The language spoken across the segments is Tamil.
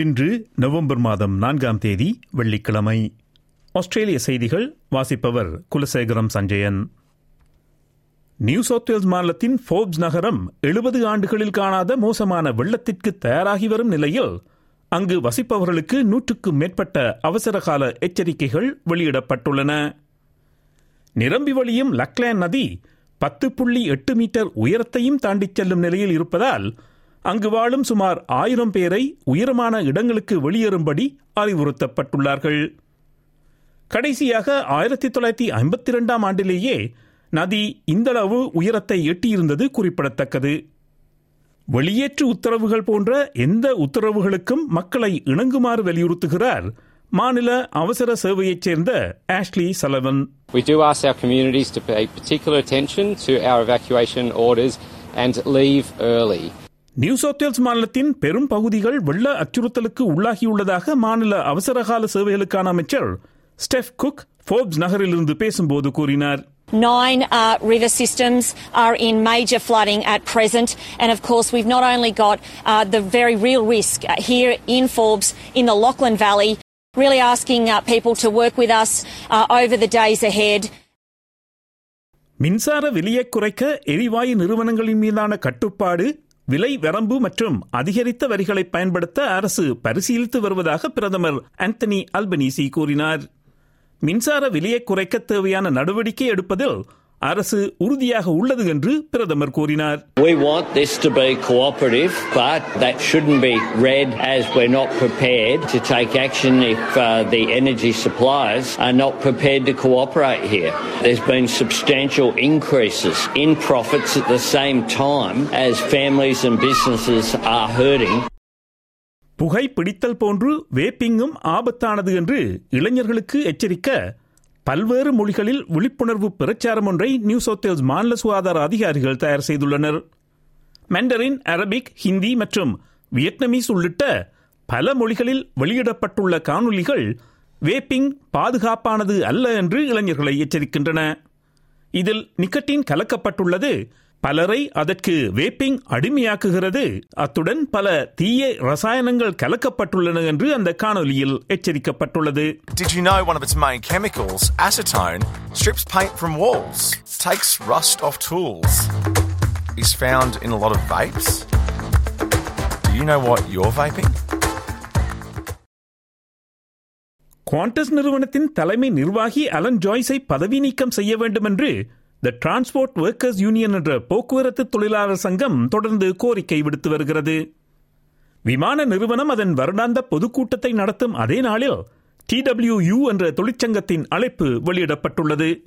இன்று நவம்பர் மாதம் நான்காம் தேதி வெள்ளிக்கிழமை. ஆஸ்திரேலிய செய்திகள் வாசிப்பவர் Kulasekaram Sanjayan. New South Wales மாநிலத்தின் ஃபோர்ப்ஸ் நகரம் எழுபது ஆண்டுகளில் காணாத மோசமான வெள்ளத்திற்கு தயாராகி வரும் நிலையில் அங்கு வசிப்பவர்களுக்கு நூற்றுக்கும் மேற்பட்ட அவசரகால எச்சரிக்கைகள் வெளியிடப்பட்டுள்ளன. நிரம்பி வழியும் லக்லேன் நதி பத்து புள்ளி எட்டு மீட்டர் உயரத்தையும் தாண்டிச் செல்லும் நிலையில் இருப்பதால் அங்கு வாழும் சுமார் ஆயிரம் பேரை உயரமான இடங்களுக்கு வெளியேறும்படி அறிவுறுத்தப்பட்டுள்ளார்கள். கடைசியாக ஆயிரத்தி தொள்ளாயிரத்தி ஐம்பத்தி இரண்டாம் ஆண்டிலேயே நதி இந்தளவு உயரத்தை எட்டியிருந்தது குறிப்பிடத்தக்கது. வெளியேற்று உத்தரவுகள் போன்ற எந்த உத்தரவுகளுக்கும் மக்களை இணங்குமாறு வலியுறுத்துகிறார் மாநில அவசர சேவையைச் சேர்ந்த Ashley Sullivan. We do ask our communities to pay particular attention to our evacuation orders and leave early. New South Wales மாநிலத்தின் பெரும் பகுதிகள் வெள்ள அச்சுறுத்தலுக்கு உள்ளாகியுள்ளதாக மாநில அவசரகால சேவைகளுக்கான அமைச்சர் ஸ்டெஃப் குக் ஃபோர்ப்ஸ் நகரிலிருந்து பேசும்போது கூறினார் Nine uh, river systems are in major flooding at present, and of course, we've not only got uh, the very real risk uh, here in Forbes in the Lachlan Valley, really asking uh, people to work with us uh, over the days ahead. மின்சார விலையை குறைக்க எரிவாயு நிறுவனங்களின் மீதான கட்டுப்பாடு விலை வரம்பு மற்றும் அதிகரித்த வரிகளை பயன்படுத்த அரசு பரிசீலித்து வருவதாக பிரதமர் ஆந்தனி அல்பனீசி கூறினார். மின்சார விலையை குறைக்க தேவையான நடவடிக்கை எடுப்பதில் அரசு உறுதியாக உள்ளது என்று பிரதமர் கூறினார் We want this to be cooperative, but that shouldn't be read as we're not prepared to take action if uh, the energy suppliers are not prepared to cooperate here. There's been substantial increases in profits at the same time as families and businesses are hurting. புகை பிடித்தல் போன்று வேப்பிங்கும் ஆபத்தானது என்று இளைஞர்களுக்கு எச்சரிக்க பல்வேறு மொழிகளில் விழிப்புணர்வு பிரச்சாரம் ஒன்றை நியூ சவுத்வேல்ஸ் மாநில சுகாதார அதிகாரிகள் தயார் செய்துள்ளனர். மெண்டரின் அரபிக் ஹிந்தி மற்றும் வியட்நாமீஸ் உள்ளிட்ட பல மொழிகளில் வெளியிடப்பட்டுள்ள காணொலிகள் வேப்பிங் பாதுகாப்பானது அல்ல என்று இளைஞர்களை எச்சரிக்கின்றன. இதில் நிக்கட்டின் கலக்கப்பட்டுள்ளது பலரை அதற்கு வேப்பிங் அடிமையாக்குகிறது அத்துடன் பல தீய ரசாயனங்கள் கலக்கப்பட்டுள்ளன என்று அந்த காணொலியில் எச்சரிக்கப்பட்டுள்ளது Did you know one of its main chemicals, acetone, strips paint from walls, takes rust off tools, is found in a lot of vapes? Do you know what you're vaping? Qantas நிறுவனத்தின் தலைமை நிர்வாகி அலன் ஜாய்ஸை பதவி நீக்கம் செய்ய வேண்டும் என்று த டிரான்ஸ்போர்ட் ஒர்க்கர்ஸ் யூனியன் என்ற போக்குவரத்து தொழிலாளர் சங்கம் தொடர்ந்து கோரிக்கை விடுத்து வருகிறது. விமான நிறுவனம் அதன் வருடாந்த பொதுக்கூட்டத்தை நடத்தும் அதே நாளில் டிடபிள்யூ என்ற தொழிற்சங்கத்தின் அழைப்பு வெளியிடப்பட்டுள்ளது.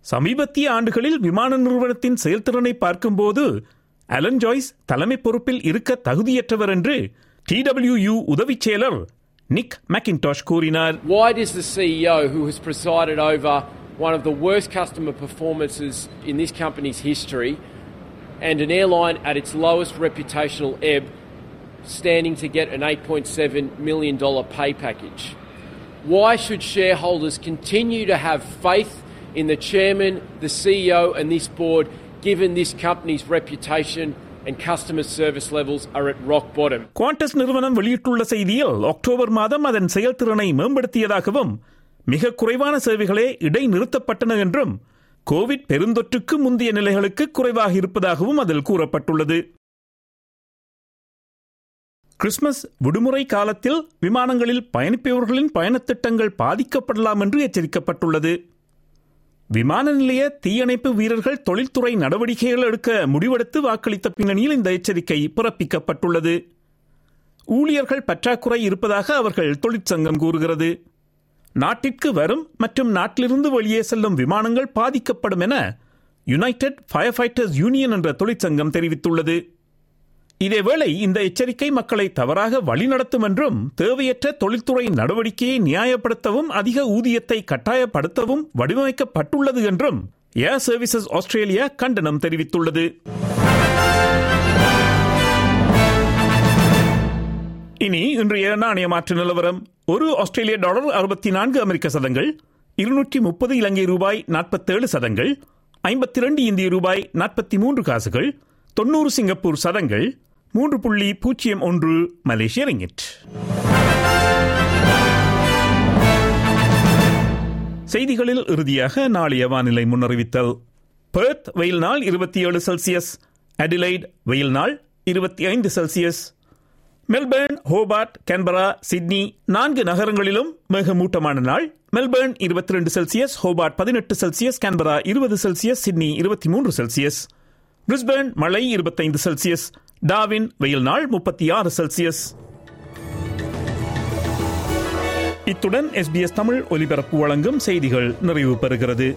சமீபத்திய ஆண்டுகளில் விமான நிறுவனத்தின் செயல்திறனை பார்க்கும்போது அலன் ஜாய்ஸ் தலைமை பொறுப்பில் இருக்க தகுதியற்றவர் என்று டிடபிள்யூ உதவிச் செயலர் நிக் மேக்கின்டாஷ் கூறினார். Why does the CEO, who has presided over one of the worst customer performances in this company's history and an airline at its lowest reputational ebb, standing to get an $8.7 million pay package? Why should shareholders continue to have faith in the chairman, the CEO, and this board, given this company's reputation and customer service levels are at rock bottom? Qantas நிறுவனம் வெளியிட்டுள்ள செய்தியில் அக்டோபர் மாதம் அதன் செயல்திறனை மேம்படுத்தியதாகவும் மிக குறைவான சேவைகளே இடைநிறுத்தப்பட்டன என்றும் கோவிட் பெருந்தொற்றுக்கு முந்தைய நிலைகளுக்கு குறைவாக இருப்பதாகவும் அதில் கூறப்பட்டுள்ளது. கிறிஸ்துமஸ் விடுமுறை காலத்தில் விமானங்களில் பயணிப்பவர்களின் பயணத் திட்டங்கள் பாதிக்கப்படலாம் என்று எச்சரிக்கப்பட்டுள்ளது. விமான நிலைய தீயணைப்பு வீரர்கள் தொழில்துறை நடவடிக்கைகள் எடுக்க முடிவெடுத்து வாக்களித்த பின்னணியில் இந்த எச்சரிக்கை பிறப்பிக்கப்பட்டுள்ளது. ஊழியர்கள் பற்றாக்குறை இருப்பதாக அவர்கள் தொழிற்சங்கம் கூறுகிறது. நாட்டிற்கு வரும் மற்றும் நாட்டிலிருந்து வெளியே செல்லும் விமானங்கள் பாதிக்கப்படும் என யுனைடெட் ஃபயர் ஃபைட்டர்ஸ் யூனியன் என்ற தொழிற்சங்கம் தெரிவித்துள்ளது. இதேவேளை இந்த எச்சரிக்கை மக்களை தவறாக வழிநடத்தும் என்றும் தேவையற்ற தொழில்துறை நடவடிக்கையை நியாயப்படுத்தவும் அதிக ஊதியத்தை கட்டாயப்படுத்தவும் வடிவமைக்கப்பட்டுள்ளது என்றும் ஏர் சர்வீசஸ் ஆஸ்திரேலியா கண்டனம் தெரிவித்துள்ளது. இனி இன்றைய நாணய மாற்று நிலவரம். ஒரு ஆஸ்திரேலிய டாலர் அறுபத்தி நான்கு அமெரிக்க சதங்கள் இருநூற்றி முப்பது இலங்கை ரூபாய் நாற்பத்தேழு சதங்கள் ஐம்பத்தி இரண்டு இந்திய ரூபாய் நாற்பத்தி மூன்று காசுகள் தொன்னூறு சிங்கப்பூர் சதங்கள் மூன்று புள்ளி பூஜ்ஜியம் ஒன்று மலேசிய ரிங்கிட். செய்திகளில் இறுதியாக நாளைய வானிலை முன்னறிவித்தல். பெர்த் வெயில் நாள் இருபத்தி ஏழு செல்சியஸ் அடிலைட் வெயில் நாள் இருபத்தி ஐந்து Celsius Melbourne Hobart Canberra Sydney நான்கு நகரங்களிலும் மிக மூட்டமான நாள். மெல்பர்ன் இருபத்தி ரெண்டு செல்சியஸ் ஹோபார்ட் பதினெட்டு செல்சியஸ் கேன்பரா இருபது செல்சியஸ் சிட்னி இருபத்தி மூன்று செல்சியஸ். பிரிஸ்பர்ன் மழை இருபத்தைந்து செல்சியஸ் டாவின் வெயில் நாள் முப்பத்தி ஆறு செல்சியஸ். இத்துடன் எஸ்பிஎஸ் தமிழ் ஒலிபரப்பு வழங்கும் செய்திகள் நிறைவு பெறுகிறது.